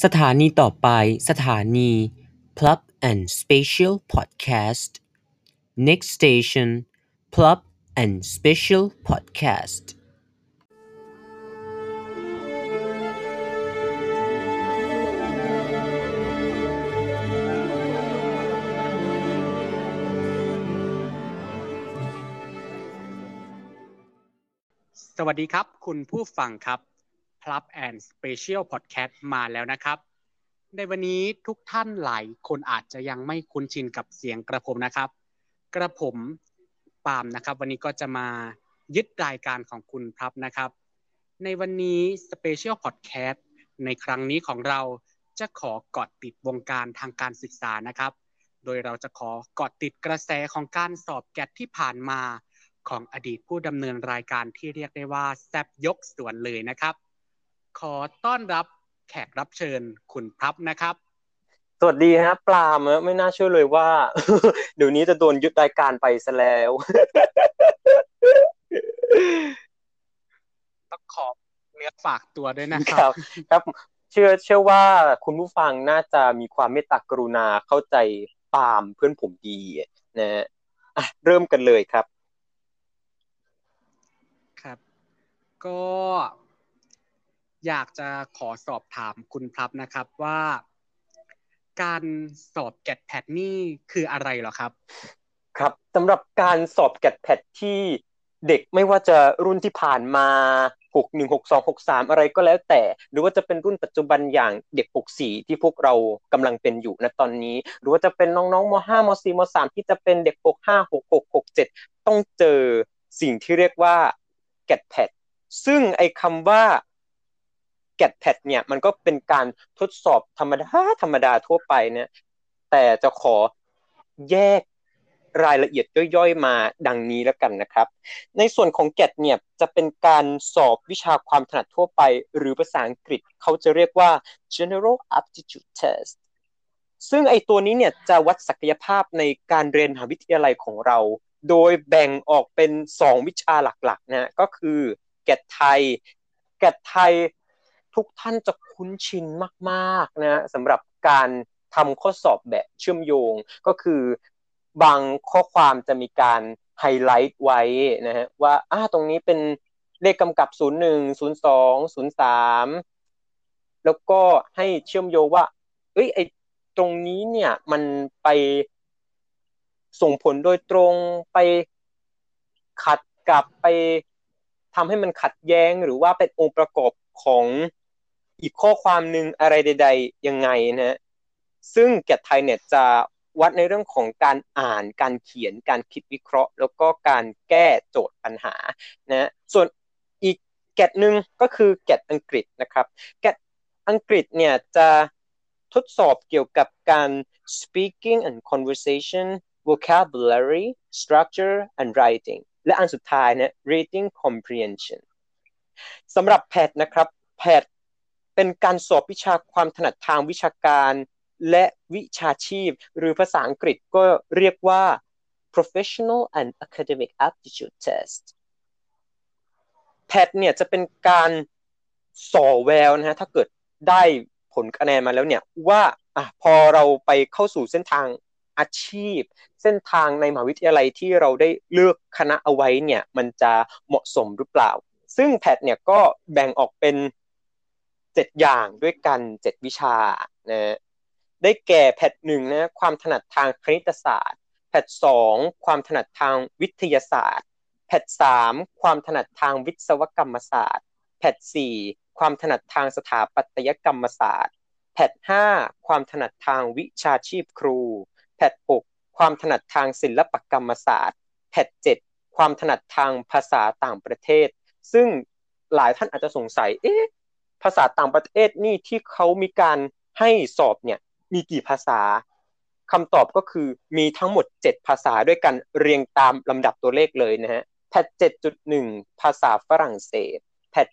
สถานีต่อไปสถานี Plug and Special Podcast Next station Plug and Special Podcast สวัสดีครับ คุณผู้ฟังครับ Club and Special Podcast มาแล้วนะครับ ในวันนี้ทุกท่านหลายคนอาจจะยังไม่คุ้นชินกับเสียงกระผมนะครับ กระผมปาล์มนะครับ วันนี้ก็จะมายึดรายการของคุณพรับนะครับ ในวันนี้ Special Podcast ในครั้งนี้ของเราจะขอเกาะติดวงการทางการศึกษานะครับ โดยเราจะขอเกาะติดกระแสของการสอบแกดที่ผ่านมาของอดีตผู้ดำเนินรายการที่เรียกได้ว่าแซบยกส่วนเลยนะครับ ขอต้อนรับแขกรับเชิญคุณพรับนะครับ สวัสดีฮะปลาเมอะไม่น่าเชื่อเลยว่า เดี๋ยวนี้จะโดนยึดรายการไปซะแล้วต้องขอเนื้อฝากตัวด้วยนะคครัรับบครับ เชื่อเชื่อว่าคุณผู้ฟังน่าจะมีความเมตตากรุณาเข้าใจปาล์มเพื่อนผมดีนะฮะอะเริ่มกันเลยครับ ครับ ก็ อยากจะขอสอบถามคุณพรับนะครับว่า การสอบแกดแพดนี่คืออะไรเหรอครับ ครับสำหรับการสอบแกดแพดที่เด็กไม่ว่าจะรุ่นที่ผ่านมา6 1 6 2 6 3 อะไรก็แล้วแต่ หรือว่าจะเป็นรุ่นปัจจุบันอย่างเด็ก 6 4 ที่พวกเรากำลังเป็นอยู่ณตอนนี้ หรือว่าจะเป็นน้องๆม5ม4ม3ที่จะเป็นเด็ก 6 5 6 6 6 7 ต้องเจอสิ่งที่เรียกว่าแกดแพดซึ่งไอ้คำว่า แกดแพดเนี่ยมันก็เป็นการทดสอบธรรมดาธรรมดาทั่วไปเนี่ยแต่จะขอแยกรายละเอียดย่อยๆ มาดังนี้แล้วกันนะครับ ในส่วนของแกดเนี่ยจะเป็นการสอบวิชาความถนัดทั่วไป หรือภาษาอังกฤษเขาจะเรียกว่า general aptitude test ซึ่งไอตัวนี้เนี่ยจะวัดศักยภาพในการเรียนมหาวิทยาลัยของเรา โดยแบ่งออกเป็น 2 วิชาหลักๆนะก็คือ แกดไทย แกดไทย ทุกท่านจะคุ้นชินมากๆนะสำหรับการทำข้อสอบแบบเชื่อมโยงก็คือบางข้อความจะมีการไฮไลท์ไว้นะฮะว่าอ่าตรงนี้เป็นเลขกำกับ 01 02 03 แล้วก็ให้เชื่อมโยงว่าเอ้ยไอตรงนี้เนี่ยมันไปส่งผลโดยตรงไปขัดกับไปทำให้มันขัดแย้งหรือว่าเป็นองค์ประกอบของ อีกข้อความหนึ่งอะไรใด ๆ ยังไงนะซึ่งแกดไทยเนี่ยจะวัดในเรื่องของการอ่านการเขียนการคิดวิเคราะห์ แล้วก็การแก้โจทย์ปัญหานะส่วนอีกแกดหนึ่งก็คือแกดอังกฤษนะครับแกดอังกฤษเนี่ยจะทดสอบเกี่ยวกับการ speaking and conversation vocabulary structure and writing และอันสุดท้ายเนี่ย reading comprehension สำหรับแพทนะครับแพท เป็นการสอบวิชาความถนัดทางวิชาการ และวิชาชีพ หรือภาษาอังกฤษก็เรียกว่า professional and academic aptitude test แพทเนี่ยจะเป็นการสอแววนะฮะถ้าเกิดได้ผลคะแนนมาแล้วเนี่ยว่าอะพอเราไปเข้าสู่เส้นทางอาชีพ เส้นทางในมหาวิทยาลัยที่เราได้เลือกคณะเอาไว้เนี่ยมันจะเหมาะสมหรือเปล่า ซึ่งแพทเนี่ยก็แบ่งออกเป็น เจ็ดอย่างด้วยกันเจ็ดวิชานะได้แก่ PAT หนึ่งนะความถนัดทางคณิตศาสตร์ PAT สองความถนัดทางวิทยาศาสตร์ PAT สามความถนัดทางวิศวกรรมศาสตร์ PAT สี่ความถนัดทางสถาปัตยกรรมศาสตร์ PAT ห้าความถนัดทางวิชาชีพครู PAT หกความถนัดทางศิลปกรรมศาสตร์ PAT เจ็ดความถนัดทางภาษาต่างประเทศ ซึ่งหลายท่านอาจจะสงสัย เอ๊ะ ภาษาต่างประเทศนี่ที่เขามีการให้สอบเนี่ยมีกี่ภาษาคำตอบก็คือมีทั้งหมด 7 ภาษาด้วยกันเรียงตามลำดับตัวเลขเลยนะฮะแพท7.1 ภาษาฝรั่งเศสแพท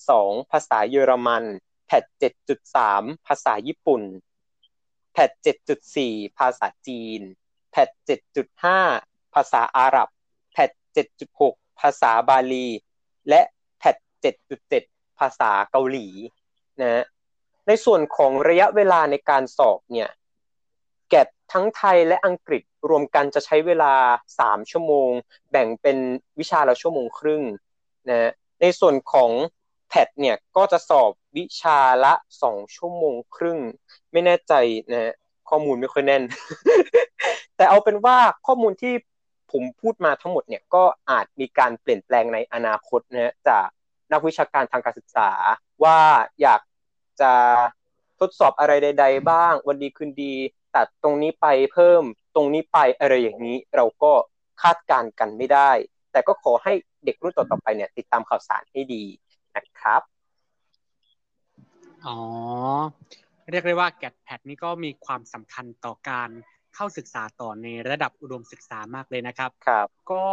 7.2 ภาษาเยอรมันแพท7.3 ภาษาญี่ปุ่นแพท7.4 ภาษาจีนแพท7.5 ภาษาอาหรับแพท7.6 ภาษาบาลี และแพท7.7 ภาษาเกาหลีนะในส่วนของระยะเวลาในการสอบเนี่ยแกดทั้งไทยและอังกฤษรวมกันจะใช้เวลา 3 ชั่วโมง แบ่งเป็นวิชาละชั่วโมงครึ่งนะในส่วนของแพทเนี่ยก็จะสอบวิชาละ 2 ชั่วโมงครึ่ง ไม่แน่ใจนะข้อมูลไม่ค่อยแน่น แต่เอาเป็นว่าข้อมูลที่ผมพูดมาทั้งหมดเนี่ยก็อาจมีการเปลี่ยนแปลงในอนาคตนะจาก นักวิชาการทางการศึกษา ว่าอยากจะทดสอบอะไรใด ๆ บ้าง วันดีคืนดี ตัดตรงนี้ไปเพิ่มตรงนี้ไปอะไรอย่างนี้เราก็คาดการกันไม่ได้ แต่ก็ขอให้เด็กรุ่นต่อๆไปเนี่ย ติดตามข่าวสารให้ดีนะครับอ๋อเรียกได้ว่าแกดแพดนี่ก็มีความสำคัญต่อการเข้าศึกษาต่อในระดับอุดมศึกษามากเลยนะครับ ครับ ก็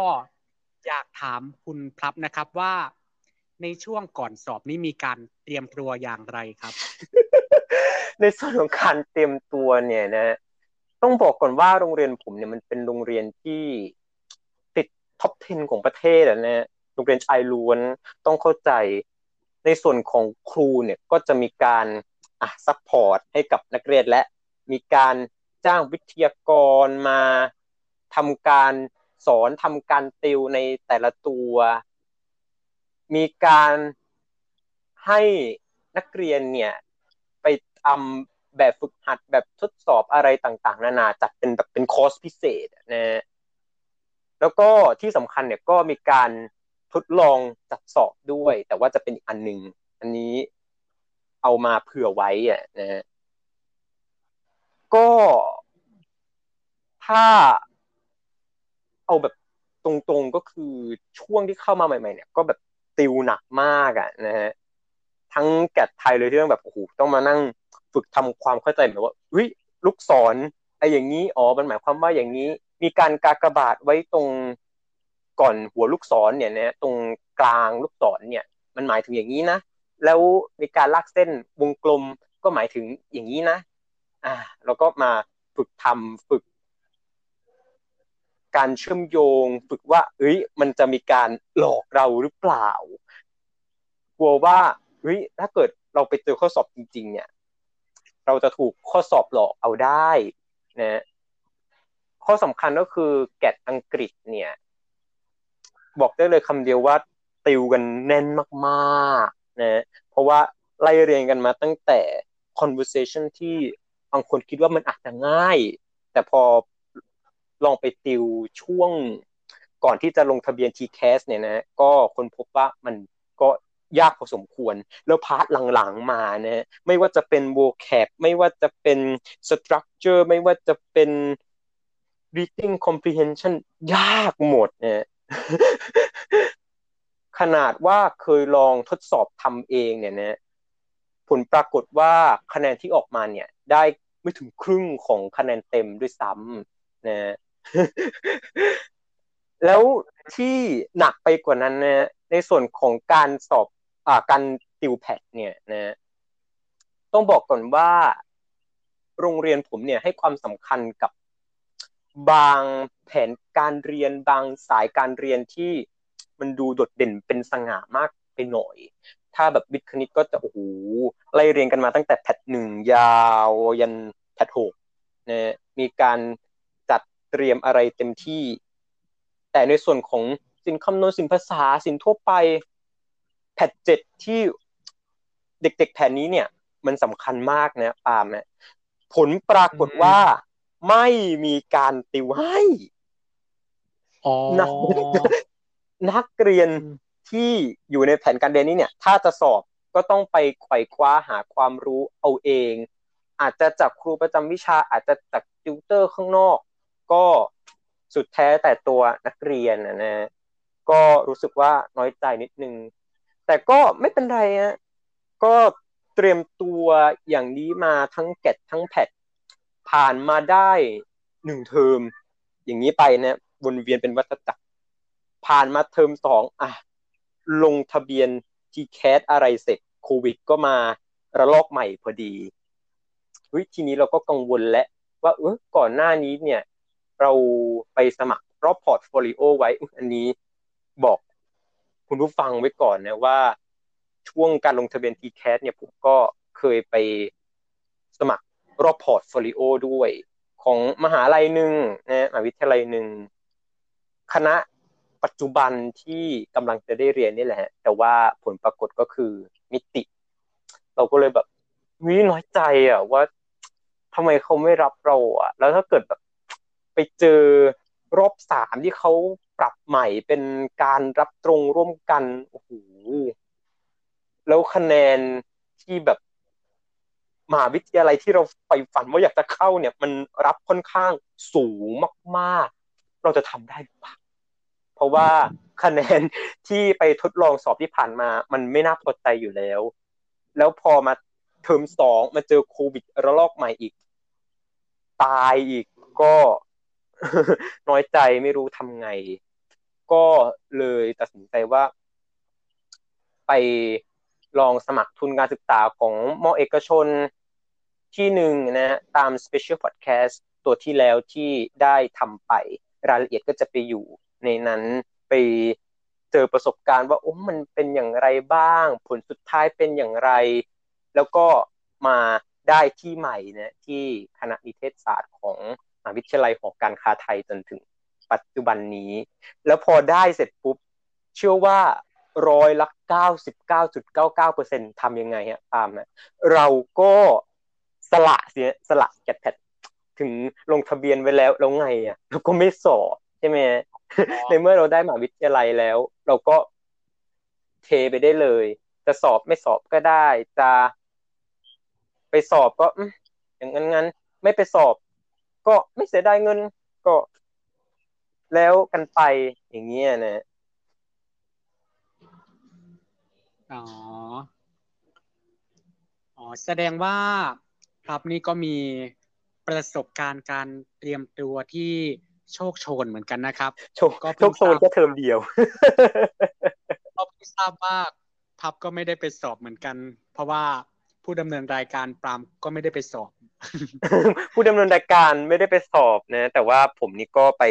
อยากถามคุณพลับนะครับว่า ในช่วงก่อนสอบนี้มีการเตรียมตัวอย่างไรครับ ในส่วนของการเตรียมตัวเนี่ยนะ ต้องบอกก่อนว่าโรงเรียนผมเนี่ยมันเป็นโรงเรียนที่ติด top 10 ของประเทศอะนะ โรงเรียนชายล้วนต้องเข้าใจ ในส่วนของครูเนี่ยก็จะมีการอะ support ให้กับนักเรียนและมีการจ้างวิทยากรมาทำการสอนทำการติวในแต่ละตัว มีการให้นักเรียนเนี่ยไปทำแบบฝึกหัดแบบทดสอบอะไรต่าง ๆ นานาจัดเป็นแบบเป็นคอร์สพิเศษนะแล้วก็ที่สำคัญเนี่ยก็มีการทดลองจัดสอบด้วย แต่ว่าจะเป็นอีกอันหนึ่งอันนี้เอามาเผื่อไว้อะนะฮะก็ถ้าเอาแบบตรงๆก็คือช่วงที่เข้ามาใหม่ ๆ เนี่ย ก็แบบ ติวหนักมากอะนะฮะทั้งแกดไทยเลยที่ต้องแบบโอ้โหต้องมานั่งฝึกทำความเข้าใจแบบว่าเฮ้ยลูกศรไอ้อย่างนี้อ๋อมันหมายความว่าอย่างนี้ มีการกากบาทไว้ตรงก่อนหัวลูกศรเนี่ยนะตรงกลางลูกศรเนี่ย มันหมายถึงอย่างนี้นะแล้วมีการลากเส้นวงกลมก็หมายถึงอย่างนี้นะ อ่าเราก็มาฝึกทำฝึก การเชื่อมโยง ฝึกว่า เอ้ย มันจะมีการหลอกเราหรือเปล่า กลัวว่าเฮ้ยถ้าเกิดเราไปเจอข้อสอบจริง ๆ เนี่ย เราจะถูกข้อสอบหลอกเอาได้นะข้อสำคัญก็คือแกดอังกฤษเนี่ย บอกได้เลยคำเดียวว่าติวกันแน่นมากๆนะเพราะว่าไล่เรียงกันมาตั้งแต่ conversation ที่บางคนคิดว่ามันอาจจะง่าย แต่พอ ลองไปติวช่วงก่อนที่จะลงทะเบียน TCAS เนี่ยนะก็คนพบว่ามันก็ยากพอสมควร แล้วพาร์ทหลังๆมานะไม่ว่าจะเป็น vocab ไม่ว่าจะเป็น structure ไม่ว่าจะเป็น reading comprehension ยากหมดเนี่ยขนาดว่าเคยลองทดสอบทำเองเนี่ยนะผลปรากฏว่าคะแนนที่ออกมาเนี่ย ได้ไม่ถึงครึ่งของคะแนนเต็มด้วยซ้ำนะ แล้วที่หนักไปกว่านั้นนะในส่วนของการสอบอ่าการติวแพทเนี่ยนะต้องบอกก่อนว่าโรงเรียนผมเนี่ยให้ความสำคัญกับบางแผนการเรียนบางสายการเรียนที่มันดูโดดเด่นเป็นสง่ามากไปหน่อย ถ้าแบบวิทย์คณิตก็จะโอ้โหไล่เรียงกันมาตั้งแต่แพทหนึ่งยาวยันแพทหกนะมีการ เตรียมอะไรเต็มที่ แต่ในส่วนของสินคำนวณสินภาษาสินทั่วไปแพทเจ็ดที่เด็กๆแผนนี้เนี่ย มันสำคัญมากนะปาล์มนะผลปรากฏว่าไม่มีการติวให้นักนักเรียนที่อยู่ในแผนการเรียนนี้เนี่ย ถ้าจะสอบก็ต้องไปไขว่คว้าหาความรู้เอาเอง อาจจะจากครูประจำวิชาอาจจะจากติวเตอร์ข้างนอก ก็สุดแท้แต่ตัวนักเรียนนะนะก็รู้สึกว่าน้อยใจนิดนึง แต่ก็ไม่เป็นไรฮะก็เตรียมตัวอย่างนี้มาทั้ง GAT ทั้ง PAT ผ่านมาได้หนึ่งเทอม อย่างนี้ไปนะวนเวียนเป็นวัฏจักรผ่านมาเทอมสองอะลงทะเบียน TCAS อะไรเสร็จโควิดก็มาระลอกใหม่พอดีวิทีนี้เราก็กังวลแล้วว่าเออก่อนหน้านี้เนี่ย เราไปสมัครรอบ portfolio ไว้ อันนี้บอกคุณผู้ฟังไว้ก่อนนะว่า ช่วงการลงทะเบียน t c a s เนี่ยผมก็เคยไปสมัครรอบ portfolio ด้วย ของมหาลัยหนึ่งนะมหาวิทยาลัยหนึ่งคณะปัจจุบันที่กำลังจะได้เรียนนี่แหละ แต่ว่าผลปรากฏก็คือมิติ เราก็เลยแบบวิน้อยใจอะว่าทำไมเขาไม่รับเราอะ แล้วถ้าเกิดแบบ ไปเจอรอบสามที่เขาปรับใหม่เป็นการรับตรงร่วมกันโอ้โหแล้วคะแนนที่แบบมหาวิทยาลัยที่เราไปฝันว่าอยากจะเข้าเนี่ย มันรับค่อนข้างสูงมากๆ เราจะทำได้หรือเปล่าเพราะว่าคะแนนที่ไปทดลองสอบที่ผ่านมา มันไม่น่าพอใจอยู่แล้ว แล้วพอมาเทอมสองมาเจอโควิดระลอกใหม่อีก ตายอีกก็ น้อยใจไม่รู้ทำไง ก็เลยตัดสินใจว่า ไปลองสมัครทุนการศึกษาของมอเอกชนที่หนึ่งนะ ตาม Special Podcast ตัวที่แล้วที่ได้ทำไป รายละเอียดก็จะไปอยู่ ในนั้นไปเจอประสบการณ์ว่าโอ้มันเป็นอย่างไรบ้าง ผลสุดท้ายเป็นอย่างไร แล้วก็มาได้ที่ใหม่นะที่คณะนิเทศศาสตร์ของ หาวิทยาลัยหอการค้าไทยจนถึงปัจจุบันนี้ แล้วพอได้เสร็จปุ๊บ เชื่อว่าร้อยละเก้าสิบเก้าจุดเก้าเก้าเปอร์เซ็นทำยังไงฮะตามนะเราก็สละเสียสละแกดแพดถึงลงทะเบียนไว้แล้วแล้วไงอะเราก็ไม่สอบใช่ไหมในเมื่อเราได้มหาวิทยาลัยแล้ว เราก็เทไปได้เลย จะสอบไม่สอบก็ได้ จะไปสอบก็อย่างนั้นงั้นไม่ไปสอบ ก็ไม่เสียดายเงินก็ แล้วกันไปอย่างเงี้ยนะอ๋ออ๋อแสดงว่าครับนี่ก็มีประสบการณ์การเตรียมตัวที่โชคโชนเหมือนกันนะครับโชคโชคโชนก็เทอมเดียวเราเพิ่งทราบว่าพับก็ไม่ได้ไปสอบเหมือนกัน เพราะว่า ผู้ดำเนินรายการปรามก็ไม่ได้ไปสอบ ผู้ดำเนินรายการไม่ได้ไปสอบนะ แต่ว่าผมนี่ก็ไป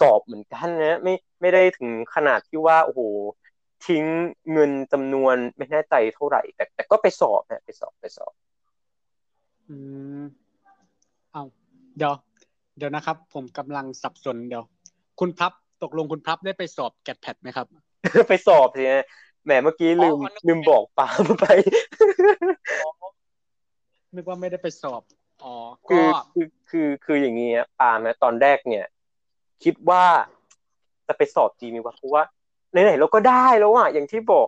สอบเหมือนกันนะ ไม่ไม่ได้ถึงขนาดที่ว่าโอ้โหทิ้งเงินจำนวนไม่แน่ใจเท่าไหร่ แต่แต่ก็ไปสอบนะไปสอบไปสอบ อืมเอาเดี๋ยวเดี๋ยวนะครับ ผมกำลังสับสนเดี๋ยว คุณพับตกลงคุณพับได้ไปสอบแกดแพดไหมครับ ไปสอบสิ แหมเมื่อกี้ลืมลืมบอกปาไปนึกว่าไม่ได้ไปสอบอ๋อคือคือคือคืออย่างนี้ปานะตอนแรกเนี่ย คิดว่าจะไปสอบจีมีวะเพราะว่าไหนๆเราก็ได้แล้วอะอย่างที่บอก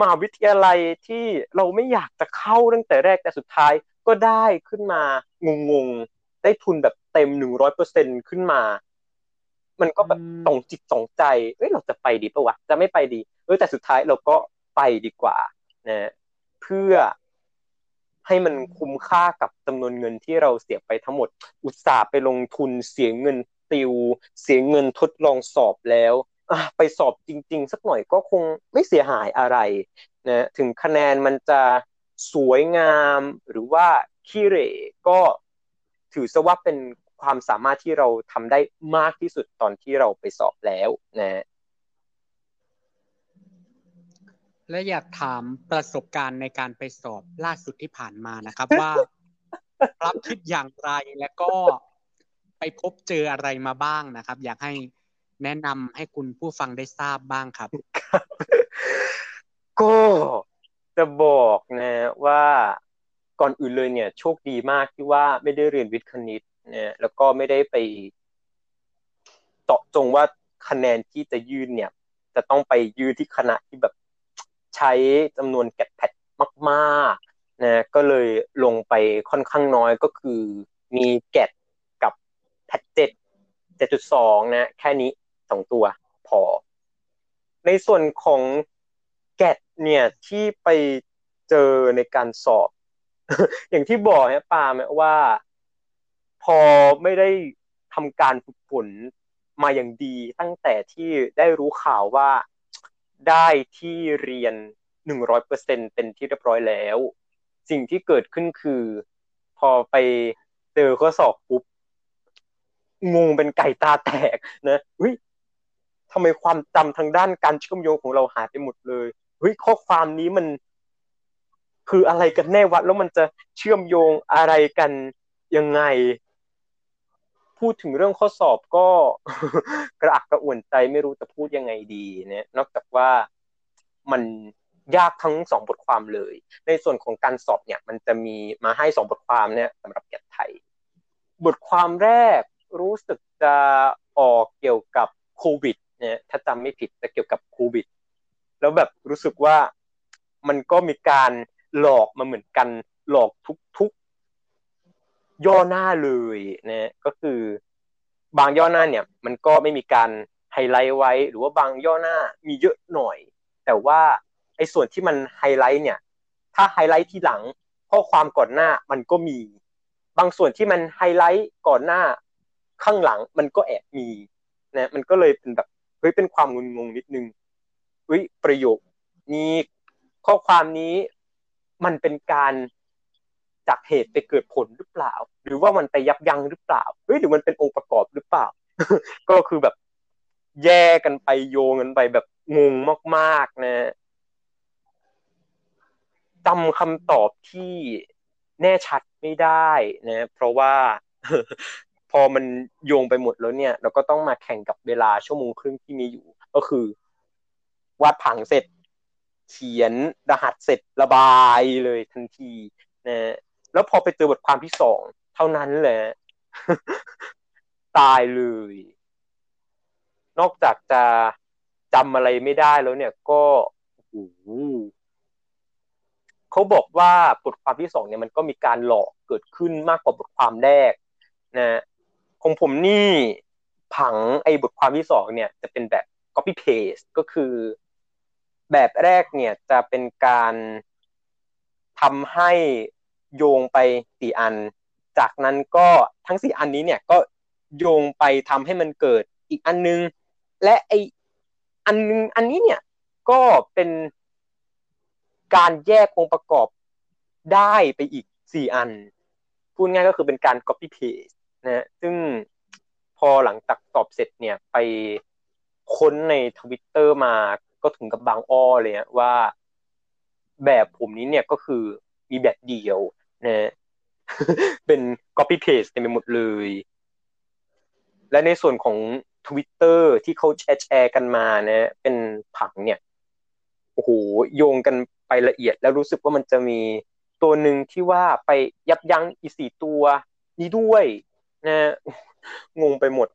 มหาวิทยาลัยที่เราไม่อยากจะเข้าตั้งแต่แรกแต่สุดท้ายก็ได้ขึ้นมางงๆได้ทุนแบบเต็มหนึ่งร้อยเปอร์เซ็นขึ้นมา มันก็แบบตรงจิตตรงใจเอ้ยเราจะไปดีปะวะจะไม่ไปดีเออแต่สุดท้ายเราก็ไปดีกว่านะเพื่อให้มันคุ้มค่ากับจำนวนเงินที่เราเสียไปทั้งหมด อุตส่าห์ไปลงทุนเสียเงินติว เสียเงินทดลองสอบแล้วไปสอบจริง ๆ สักหน่อยก็คงไม่เสียหายอะไรนะถึงคะแนนมันจะสวยงามหรือว่าขี้เหร่ก็ถือซะว่าเป็น ความสามารถที่เราทำได้มากที่สุดตอนที่เราไปสอบแล้วนะและอยากถามประสบการณ์ในการไปสอบล่าสุดที่ผ่านมานะครับ ว่ารับคิดอย่างไรและก็ไปพบเจออะไรมาบ้างนะครับ อยากให้แนะนำให้คุณผู้ฟังได้ทราบบ้างครับ ก็จะบอกนะว่าก่อนอื่นเลยเนี่ย โชคดีมากที่ว่าไม่ได้เรียนวิทย์คณิตเนี่ยแล้วก็ไม่ได้ไปเจาะจงว่าคะแนนที่จะยื่นเนี่ย จะต้องไปยื่นที่คณะที่แบบใช้จำนวนแกดแพดมากๆนะก็เลยลงไปค่อนข้างน้อยก็คือ มีแกดกับแพดเจ็ดเจ็ดจุดสองนะแค่นี้สองตัวพอ ในส่วนของแกดเนี่ยที่ไปเจอในการสอบ อย่างที่บอกเนี่ยปาไหมว่า พอไม่ได้ทำการฝึกฝนมาอย่างดี ตั้งแต่ที่ได้รู้ข่าวว่าได้ที่เรียนหนึ่งร้อยเปอร์เซ็นเป็นที่เรียบร้อยแล้ว สิ่งที่เกิดขึ้นคือ พอไปเจอข้อสอบปุ๊บงงเป็นไก่ตาแตกนะอุ้ยทำไมความจำทางด้านการเชื่อมโยงของเราหายไปหมดเลยเฮ้ยข้อความนี้มัน คืออะไรกันแน่วัดแล้วมันจะเชื่อมโยงอะไรกันยังไง พูดถึงเรื่องข้อสอบก็กระอักกระอ่วนใจไม่รู้จะพูดยังไงดีเนี่ยนอกจากว่ามันยากทั้งสองบทความเลย ในส่วนของการสอบเนี่ย มันจะมีมาให้สองบทความเนี่ยสำหรับแกดไทย บทความแรกรู้สึกจะออกเกี่ยวกับโควิดเนี่ยถ้าจำไม่ผิดจะเกี่ยวกับโควิด แล้วแบบรู้สึกว่ามันก็มีการหลอกมาเหมือนกันหลอกทุกๆ ย่อหน้าเลยนะก็คือบางย่อหน้าเนี่ย มันก็ไม่มีการไฮไลท์ไว้ หรือว่าบางย่อหน้ามีเยอะหน่อย แต่ว่าไอ้ส่วนที่มันไฮไลท์เนี่ย ถ้าไฮไลท์ที่หลังข้อความก่อนหน้ามันก็มี บางส่วนที่มันไฮไลท์ก่อนหน้าข้างหลังมันก็แอบมีนะมันก็เลยเป็นแบบเฮ้ยเป็นความงงงนิดนึงเฮ้ยประโยคนี้ข้อความนี้มันเป็นการ จากเหตุไปเกิดผลหรือเปล่า หรือว่ามันไปยับยั้งหรือเปล่าเฮ้ยหรือมันเป็นองค์ประกอบหรือเปล่า ก็คือแบบแยกกันไปโยงกันไปแบบงงมากๆนะจำคำตอบที่แน่ชัดไม่ได้นะ เพราะว่าพอมันโยงไปหมดแล้วเนี่ย เราก็ต้องมาแข่งกับเวลาชั่วโมงครึ่งที่มีอยู่ ก็คือวาดผังเสร็จ เขียนรหัสเสร็จระบายเลยทันทีนะ แล้วพอไปเจอบทความที่สองเท่านั้นแหละ ตายเลย นอกจากจะจำอะไรไม่ได้แล้วเนี่ยก็โอ้โหเขาบอกว่าบทความที่สองเนี่ยมันก็มีการหลอกเกิดขึ้นมากกว่าบทความแรก นะของผมนี่ผังไอ้บทความที่สองเนี่ย จะเป็นแบบ copy paste ก็คือ แบบแรกเนี่ยจะเป็นการทำให้ โยงไปสี่อัน จากนั้นก็ทั้งสี่อันนี้เนี่ยก็โยงไปทำให้มันเกิดอีกอันนึง และไออันนึงอันนี้เนี่ยก็เป็นการแยกองค์ประกอบได้ไปอีกสี่อัน พูดง่ายก็คือเป็นการ copy paste นะซึ่งพอหลังจากสอบเสร็จเนี่ยไปค้นในทวิตเตอร์มาก็ถึงกับบางอ้อเลยว่า แบบผมนี้เนี่ยก็คือมีแบบเดียว นะเป็น copy paste เต็มไปหมดเลย และในส่วนของ Twitter ที่เขาแชร์แชร์กันมานะ เป็นผังเนี่ยโอ้โหโยงกันไปละเอียด แล้วรู้สึกว่ามันจะมีตัวหนึ่งที่ว่าไปยับยั้งอีสี่ตัวนี้ด้วยนะงงไปหมด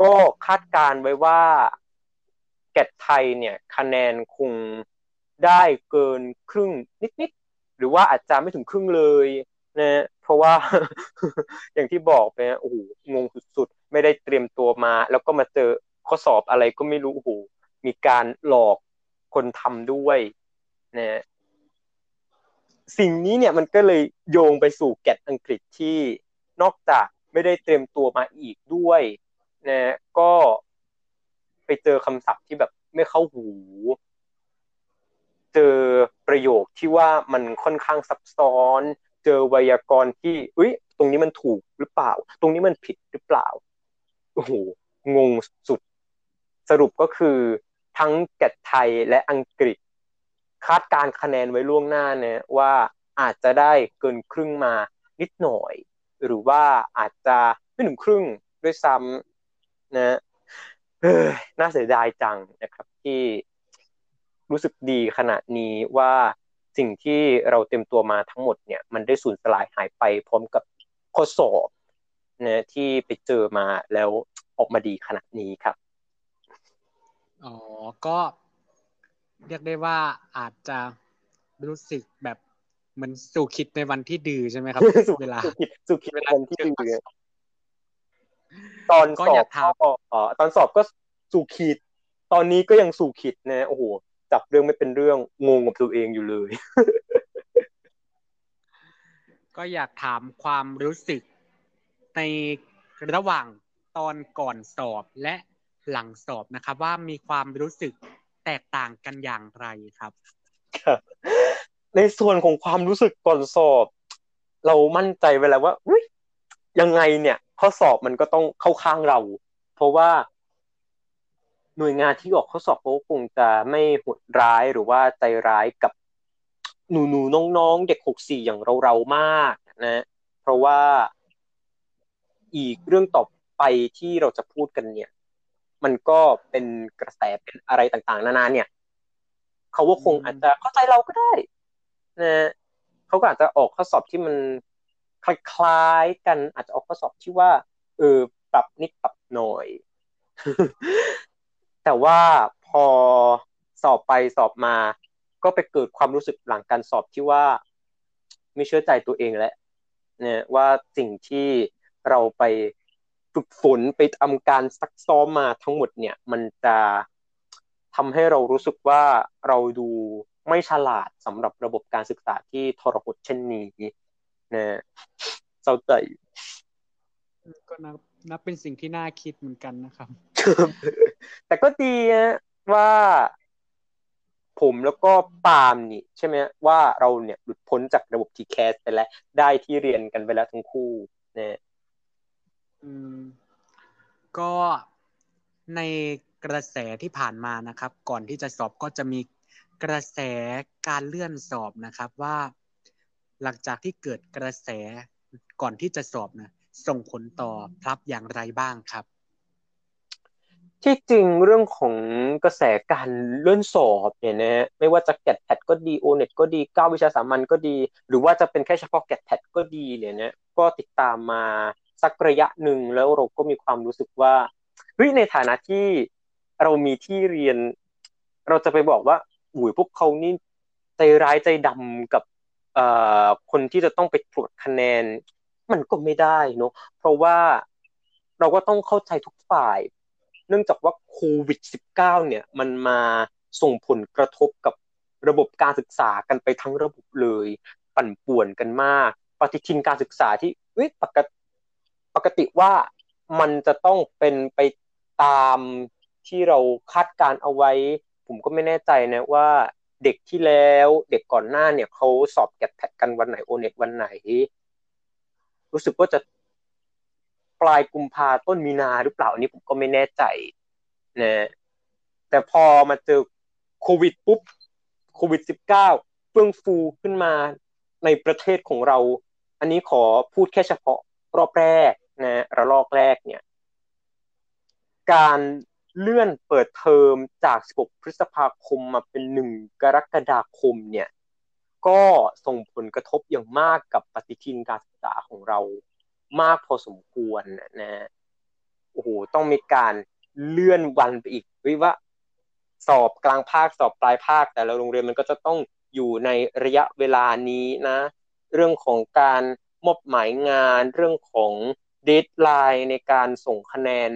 ก็คาดการไว้ว่าแกดไทยเนี่ย คะแนนคงได้เกินครึ่งนิดๆ หรือว่าอาจจะไม่ถึงครึ่งเลยนะเพราะว่าอย่างที่บอกไปโอ้โหงงสุดๆ ไม่ได้เตรียมตัวมา แล้วก็มาเจอข้อสอบอะไรก็ไม่รู้โอ้โหมีการหลอกคนทำด้วยนะสิ่งนี้เนี่ยมันก็เลยโยงไปสู่แกดอังกฤษที่นอกจากไม่ได้เตรียมตัวมาอีกด้วยนะก็ไปเจอคำศัพท์ที่แบบไม่เข้าหู เจอประโยคที่ว่ามันค่อนข้างซับซ้อน เจอไวยากรณ์ที่อุ้ยตรงนี้มันถูกหรือเปล่า ตรงนี้มันผิดหรือเปล่าโอ้โหงงสุด สรุปก็คือทั้งแกดไทยและอังกฤษ คาดการคะแนนไว้ล่วงหน้าเนี่ยว่าอาจจะได้เกินครึ่งมานิดหน่อย หรือว่าอาจจะไม่ถึงครึ่งด้วยซ้ำนะเฮ้ยน่าเสียดายจังนะครับที่ รู้สึกดีขณะนี้ว่าสิ่งที่เราเต็มตัวมาทั้งหมดเนี่ยมันได้สูญสลายหายไปพร้อมกับข้อสอบนะที่ไปเจอมาแล้วออกมาดีขนาดนี้ครับ อ๋อ ก็เรียกได้ว่าอาจจะรู้สึกแบบเหมือนสู่คิดในวันที่ดื้อใช่ไหมครับเวลาสู่คิดสู่คิดในวันที่ดื้อตอนสอบก็อ๋อตอนสอบก็สู่คิด ตอนนี้ก็ยังสู่คิดนะโอ้โห จับเรื่องไม่เป็นเรื่องงงกับตัวเองอยู่เลย ก็อยากถามความรู้สึกในระหว่างตอนก่อนสอบและหลังสอบนะครับ ว่ามีความรู้สึกแตกต่างกันอย่างไรครับครับในส่วนของความรู้สึกก่อนสอบ เรามั่นใจไว้แล้วว่ายังไงเนี่ย ข้อสอบมันก็ต้องเข้าข้างเรา เพราะว่า หน่วยงานที่ออกข้อสอบเขาคงจะไม่หดร้ายหรือว่าใจร้ายกับหนูหนูน้องๆ เด็กหกสี่อย่างเราเรามากนะ เพราะว่าอีกเรื่องต่อไปที่เราจะพูดกันเนี่ย มันก็เป็นกระแสเป็นอะไรต่างๆ นานาเนี่ยเขาว่าคงอาจจะเข้าใจเราก็ได้ นะเขาก็อาจจะออกข้อสอบที่มันคล้ายๆกันอาจจะออกข้อสอบที่ว่า เออ ปรับนิดปรับหน่อย แต่ว่าพอสอบไปสอบมา ก็ไปเกิดความรู้สึกหลังการสอบที่ว่า ไม่เชื่อใจตัวเองแล้วเนี่ยว่าสิ่งที่เราไปฝึกฝนไปทำการซักซ้อมมาทั้งหมดเนี่ย มันจะทำให้เรารู้สึกว่าเราดูไม่ฉลาดสำหรับระบบการศึกษาที่ทรหดเช่นนี้นะเศร้าใจก็นับนับเป็นสิ่งที่น่าคิดเหมือนกันนะครับ แต่ก็ดีนะว่า ผมแล้วก็ปาล์มนี่ ใช่ไหมว่าเราเนี่ยหลุดพ้นจากระบบทีแคสไปแล้ว ได้ที่เรียนกันไปแล้วทั้งคู่เนี่ยอืม ก็ในกระแสที่ผ่านมานะครับ ก่อนที่จะสอบก็จะมีกระแสการเลื่อนสอบนะครับว่า หลังจากที่เกิดกระแสก่อนที่จะสอบนะส่งผลต่อพลับอย่างไรบ้างครับ ที่จริงเรื่องของกระแสการเลื่อนสอบเนี่ยนะไม่ว่าจะแกดแพดก็ดีโอเน็ตก็ดีเก้าวิชาสามัญก็ดี หรือว่าจะเป็นแค่เฉพาะแกดแพดก็ดีเนี่ยนะก็ติดตามมาสักระยะหนึ่งแล้วเราก็มีความรู้สึกว่าเฮ้ยในฐานะที่เรามีที่เรียน เราจะไปบอกว่าอุ้ยพวกเขานี่ใจร้ายใจดำกับเอ่อคนที่จะต้องไปตรวจคะแนน มันก็ไม่ได้เนาะเพราะว่าเราก็ต้องเข้าใจทุกฝ่าย เนื่องจากว่าโควิด -19 เนี่ยมันมาส่งผลกระทบกับระบบการศึกษากันไปทั้งระบบเลย ปั่นป่วนกันมาก ปฏิทินการศึกษาที่ปกติปกติว่ามันจะต้องเป็นไปตามที่เราคาดการเอาไว้ ผมก็ไม่แน่ใจนะว่าเด็กที่แล้วเด็กก่อนหน้าเนี่ยเขาสอบแกดแพดกันวันไหนโอเน็ตวันไหน รู้สึกว่าจะ ปลายกุมภาต้นมีนาหรือเปล่าอันนี้ผมก็ไม่แน่ใจนะแต่พอมาเจอโควิดปุ๊บโควิดสิบเก้าเฟื่องฟูขึ้นมาในประเทศของเรา อันนี้ขอพูดแค่เฉพาะรอบแรกนะระลอกแรกเนี่ย การเลื่อนเปิดเทอมจาก 16 พฤษภาคมมาเป็น 1 กรกฎาคมเนี่ย ก็ส่งผลกระทบอย่างมากกับปฏิทินการศึกษาของเรา มากพอสมควรนะโอ้โหต้องมีการเลื่อนวันไปอีกวิว่า สอบกลางภาคสอบปลายภาค แต่ละโรงเรียนมันก็จะต้องอยู่ในระยะเวลานี้นะ เรื่องของการมอบหมายงานเรื่องของเดทไลน์ในการส่งคะแนน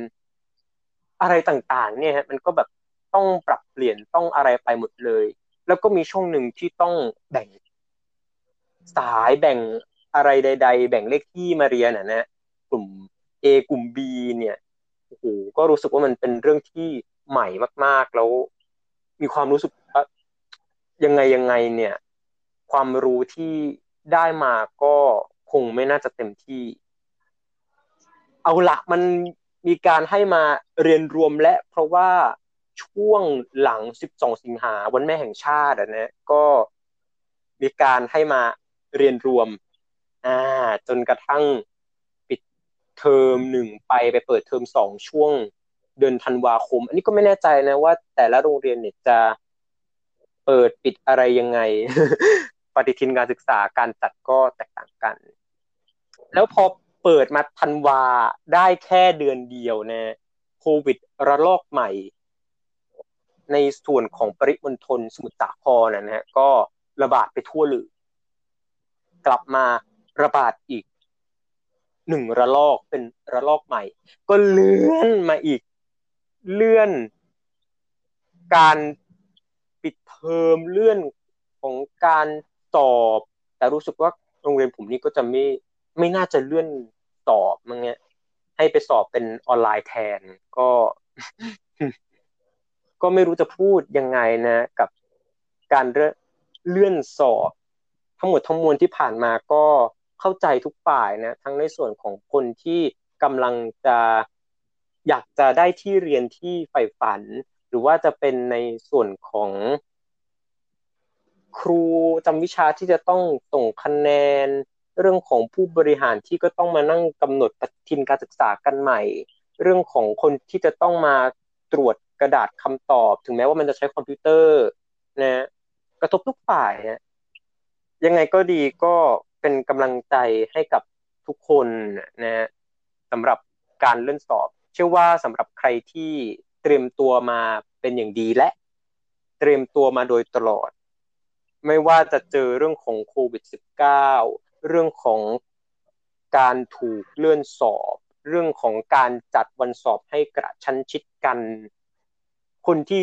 อะไรต่างๆ เนี่ยมันก็แบบต้องปรับเปลี่ยนต้องอะไรไปหมดเลย แล้วก็มีช่วงหนึ่งที่ต้องแบ่งสายแบ่ง อะไรใด ๆ แบ่งเลขที่มาเรียนอะนะกลุ่ม A กลุ่ม B เนี่ยโอ้โหก็รู้สึกว่ามันเป็นเรื่องที่ใหม่มาก ๆ แล้วมีความรู้สึกว่ายังไงยังไงเนี่ย ความรู้ที่ได้มาก็คงไม่น่าจะเต็มที่ เอาละมันมีการให้มาเรียนรวมและ เพราะว่าช่วงหลัง 12 สิงหาวันแม่แห่งชาตินะก็มีการให้มาเรียนรวม อ่า จนกระทั่งปิดเทอมหนึ่งไปไปเปิดเทอมสองช่วงเดือนธันวาคม อันนี้ก็ไม่แน่ใจนะว่า แต่ละโรงเรียนเนี่ยจะเปิดปิดอะไรยังไง ปฏิทินการศึกษาการจัดก็แตกต่างกัน แล้วพอเปิดมาธันวาได้แค่เดือนเดียวนะโควิดระลอกใหม่ ในส่วนของปริมณฑลสมุทรสาครนะฮะก็ระบาดไปทั่วเลยกลับมา ระบาดอีกหนึ่งระลอกเป็นระลอกใหม่ ก็เลื่อนมาอีก เลื่อน การปิดเทอมเลื่อนของการสอบ แต่รู้สึกว่าโรงเรียนผมนี่ก็จะไม่ไม่น่าจะเลื่อนสอบมั้งเนี้ยให้ไปสอบเป็นออนไลน์แทน ก็ ก็ไม่รู้จะพูดยังไงนะ กับการเลื่อนสอบ ทั้งหมดทั้งมวลที่ผ่านมาก็ เข้าใจทุกฝ่ายนะทั้งในส่วนของคนที่กำลังจะอยากจะได้ที่เรียนที่ใฝ่ฝัน หรือว่าจะเป็นในส่วนของครูจำวิชาที่จะต้องส่งคะแนน เรื่องของผู้บริหารที่ก็ต้องมานั่งกำหนดปฏิทินการศึกษากันใหม่ เรื่องของคนที่จะต้องมาตรวจกระดาษคำตอบ ถึงแม้ว่ามันจะใช้คอมพิวเตอร์นะกระทบทุกฝ่ายนะยังไงก็ดีก็ เป็นกำลังใจให้กับทุกคนนะสำหรับการเลื่อนสอบ เชื่อว่าสำหรับใครที่เตรียมตัวมาเป็นอย่างดีและ เตรียมตัวมาโดยตลอด ไม่ว่าจะเจอเรื่องของโควิด -19 เรื่องของการถูกเลื่อนสอบ เรื่องของการจัดวันสอบให้กระชั้นชิดกัน คนที่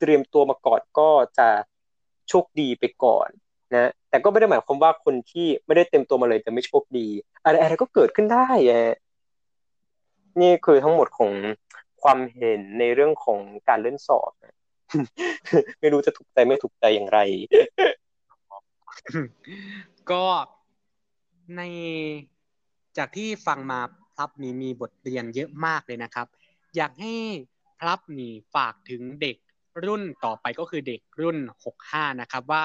เตรียมตัวมาก่อนก็จะโชคดีไปก่อนนะ แต่ก็ไม่ได้หมายความว่าคนที่ไม่ได้เต็มตัวมาเลยจะไม่โชคดี อะไรอะไรก็เกิดขึ้นได้อะนี่คือทั้งหมดของความเห็นในเรื่องของการเล่นสอบไม่รู้จะถูกใจไม่ถูกใจอย่างไร ก็ในจากที่ฟังมาพลับนี้มีบทเรียนเยอะมากเลยนะครับ อยากให้พลับนี่ฝากถึงเด็กรุ่นต่อไปก็คือเด็กรุ่นหกห้านะครับว่า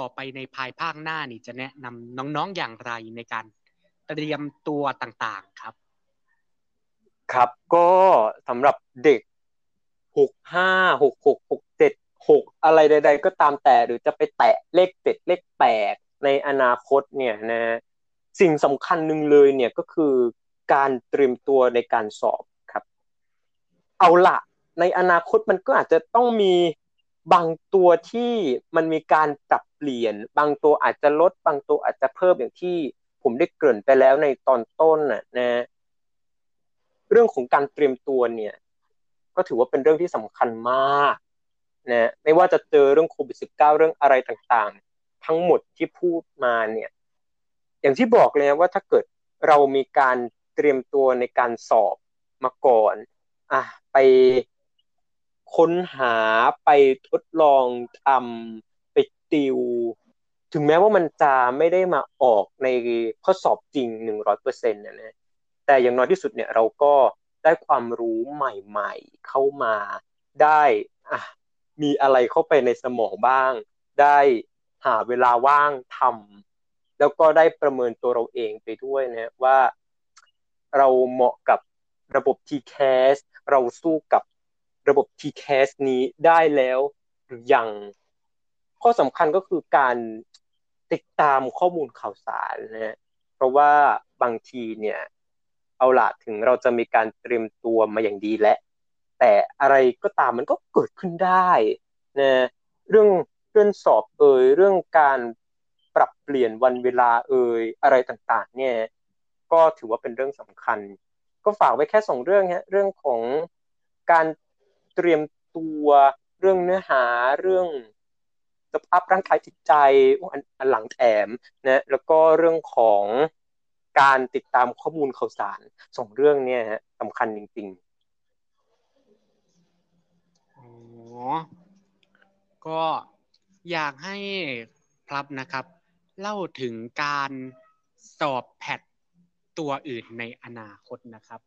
ต่อไปในภายภาคหน้านี่จะแนะนำน้องๆอย่างไรในการเตรียมตัวต่างๆครับ ครับก็สำหรับเด็กหกห้าหกหกหกเจ็ดหกอะไรใด ๆ ก็ตามแต่หรือจะไปแตะเลขเจ็ดเลขแปดในอนาคตเนี่ยนะสิ่งสำคัญหนึ่งเลยเนี่ยก็คือการเตรียมตัวในการสอบครับ เอาละในอนาคตมันก็อาจจะต้องมี บางตัวที่มันมีการปรับเปลี่ยน บางตัวอาจจะลด บางตัวอาจจะเพิ่มอย่างที่ผมได้เกริ่นไปแล้วในตอนต้นนะนะ เรื่องของการเตรียมตัวเนี่ย ก็ถือว่าเป็นเรื่องที่สำคัญมากนะไม่ว่าจะเจอเรื่องโควิด -19 เรื่องอะไรต่างๆ ทั้งหมดที่พูดมาเนี่ย อย่างที่บอกเลยว่าถ้าเกิดเรามีการเตรียมตัวในการสอบมาก่อน อะไป ค้นหาไปทดลองทำไปติว ถึงแม้ว่ามันจะไม่ได้มาออกในข้อสอบจริงหนึ่งร้อยเปอร์เซ็นต์นะแต่อย่างน้อยที่สุดเนี่ยเราก็ได้ความรู้ใหม่ๆ เข้ามาได้อะมีอะไรเข้าไปในสมองบ้าง ได้หาเวลาว่างทำแล้วก็ได้ประเมินตัวเราเองไปด้วยนะว่าเราเหมาะกับระบบ TCAS เราสู้กับ ระบบ TCAS นี้ได้แล้วหรือยัง ข้อสำคัญก็คือการติดตามข้อมูลข่าวสารนะเพราะว่าบางทีเนี่ย เอาละถึงเราจะมีการเตรียมตัวมาอย่างดีและ แต่อะไรก็ตามมันก็เกิดขึ้นได้นะเรื่องเรื่องสอบเอ่ยเรื่องการปรับเปลี่ยนวันเวลาเอ่ยอะไรต่างๆ เนี่ย ก็ถือว่าเป็นเรื่องสำคัญ ก็ฝากไว้แค่สองเรื่องฮะเรื่องของการ เตรียมตัวเรื่องเนื้อหาเรื่องสภาพร่างกายจิตใจอันหลังแถมนะแล้วก็เรื่องของการติดตามข้อมูลข่าวสารสองเรื่องเนี่ยสำคัญจริงๆอ๋อก็อยากให้พลับนะครับ เล่าถึงการสอบแพทตัวอื่นในอนาคตนะครับ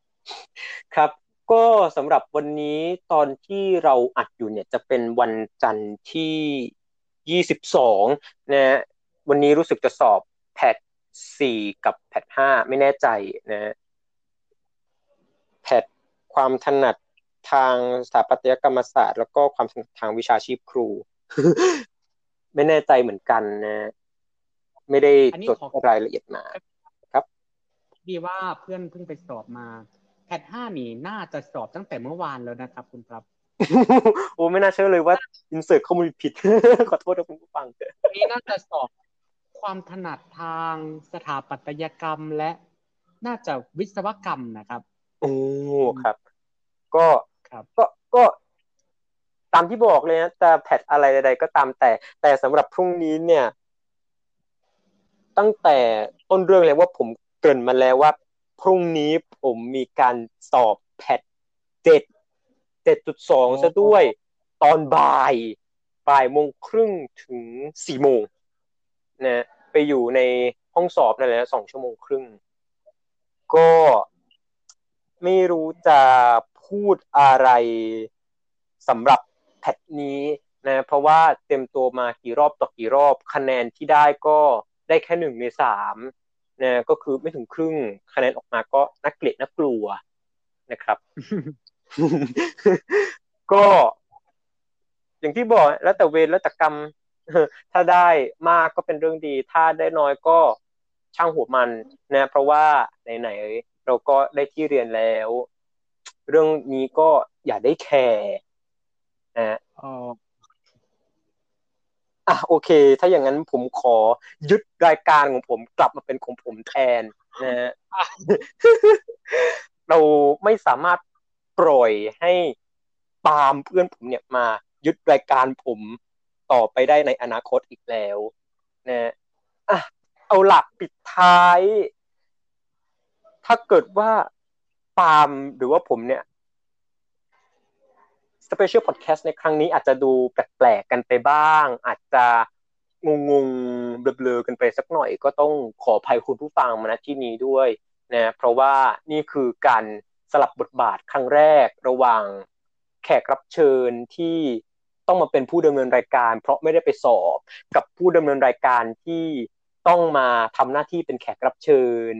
ครับ ก็สำหรับวันนี้ตอนที่เราอัดอยู่เนี่ยจะเป็นวันจันทร์ที่ยี่สิบสองนะวันนี้รู้สึกจะสอบแพทสี่กับแพทห้าไม่แน่ใจนะแพทความถนัดทางสถาปัตยกรรมศาสตร์ แล้วก็ความถนัดทางวิชาชีพครู ไม่แน่ใจเหมือนกันนะ ไม่ได้จดรายละเอียดมาครับ ดีว่าเพื่อนเพิ่งไปสอบมาแพ ทห้านี่น่าจะสอบตั้งแต่เมื่อวานแล้วนะครับ คุณครับ โอ้ไม่น่าเชื่อเลยว่าอินเสิร์ตข้อมูลผิด ขอโทษนะคุณผู้ฟังนี่น่าจะสอบความถนัดทางสถาปัตยกรรมและน่าจะวิศวกรรมนะครับ โอ้ครับ ก็ครับก็ก็ตามที่บอกเลยนะจะแพทอะไรใดๆก็ตามแต่ แต่สำหรับพรุ่งนี้เนี่ย ตั้งแต่ต้นเรื่องเลยว่าผมเกริ่นมาแล้วว่า พรุ่งนี้ผมมีการสอบแพทเจ็ดเจ็ดจุดสองซะด้วย ตอนบ่ายบ่ายโมงครึ่งถึงสี่โมงนะไปอยู่ในห้องสอบนั่นแหละสองชั่วโมงครึ่ง ก็ไม่รู้จะพูดอะไรสำหรับแพทนี้นะเพราะว่าเต็มตัวมากี่รอบต่อกี่รอบคะแนนที่ได้ก็ได้แค่หนึ่งในสาม นะก็คือไม่ถึงครึ่งคะแนนออกมาก็นักเกลียดนักกลัวนะครับ ก็ อย่างที่บอกแล้วแต่เวรแล้วแต่กรรม ถ้าได้มากก็เป็นเรื่องดี ถ้าได้น้อยก็ช่างหัวมันนะเพราะว่าไหนๆเราก็ได้ที่เรียนแล้ว เรื่องนี้ก็อย่าได้แคร์นะ อะโอเค ถ้าอย่างนั้นผมขอยึดรายการของผมกลับมาเป็นของผมแทนนะฮะเราไม่สามารถปล่อยให้ปาล์มเพื่อนผมเนี่ยมา ยึดรายการผมต่อไปได้ในอนาคตอีกแล้วนะอะเอาหลักปิดท้าย ถ้าเกิดว่าปาล์มหรือว่าผมเนี่ย สเปเชียลพอดแคสต์ในครั้งนี้อาจจะดูแปลกๆกันไปบ้าง อาจจะงงๆเบลอๆกันไปสักหน่อย ก็ต้องขออภัยคุณผู้ฟังมาณที่นี้ด้วยนะเพราะว่านี่คือการสลับบทบาทครั้งแรกระหว่างแขกรับเชิญที่ต้องมาเป็นผู้ดำเนินรายการ เพราะไม่ได้ไปสอบกับผู้ดำเนินรายการที่ต้องมาทำหน้าที่เป็นแขกรับเชิญ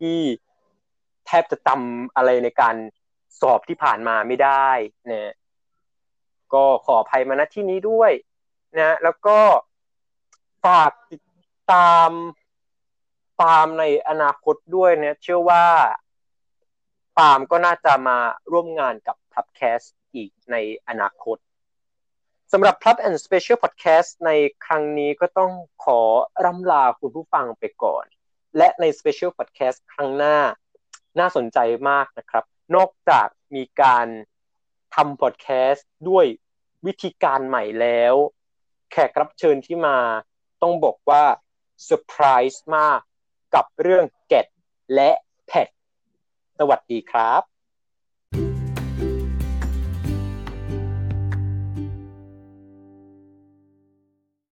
ที่แทบจะจำอะไรในการสอบที่ผ่านมาไม่ได้นะ ก็ขออภัยมาณที่นี้ด้วยนะแล้วก็ฝากติดตามปาล์มในอนาคตด้วยเนี่ยเชื่อว่าปาล์มก็น่าจะมาร่วมงานกับพับแคสอีกในอนาคตสำหรับ Pub and Special Podcast ในครั้งนี้ก็ต้องขอร่ำลาคุณผู้ฟังไปก่อน และใน Special Podcast ครั้งหน้าน่าสนใจมากนะครับ นอกจากมีการทำพอดแคสต์ด้วย วิธีการใหม่แล้ว แขกรับเชิญที่มาต้องบอกว่าเซอร์ไพรส์มากกับเรื่อง GAT และ PAT สวัสดีครับ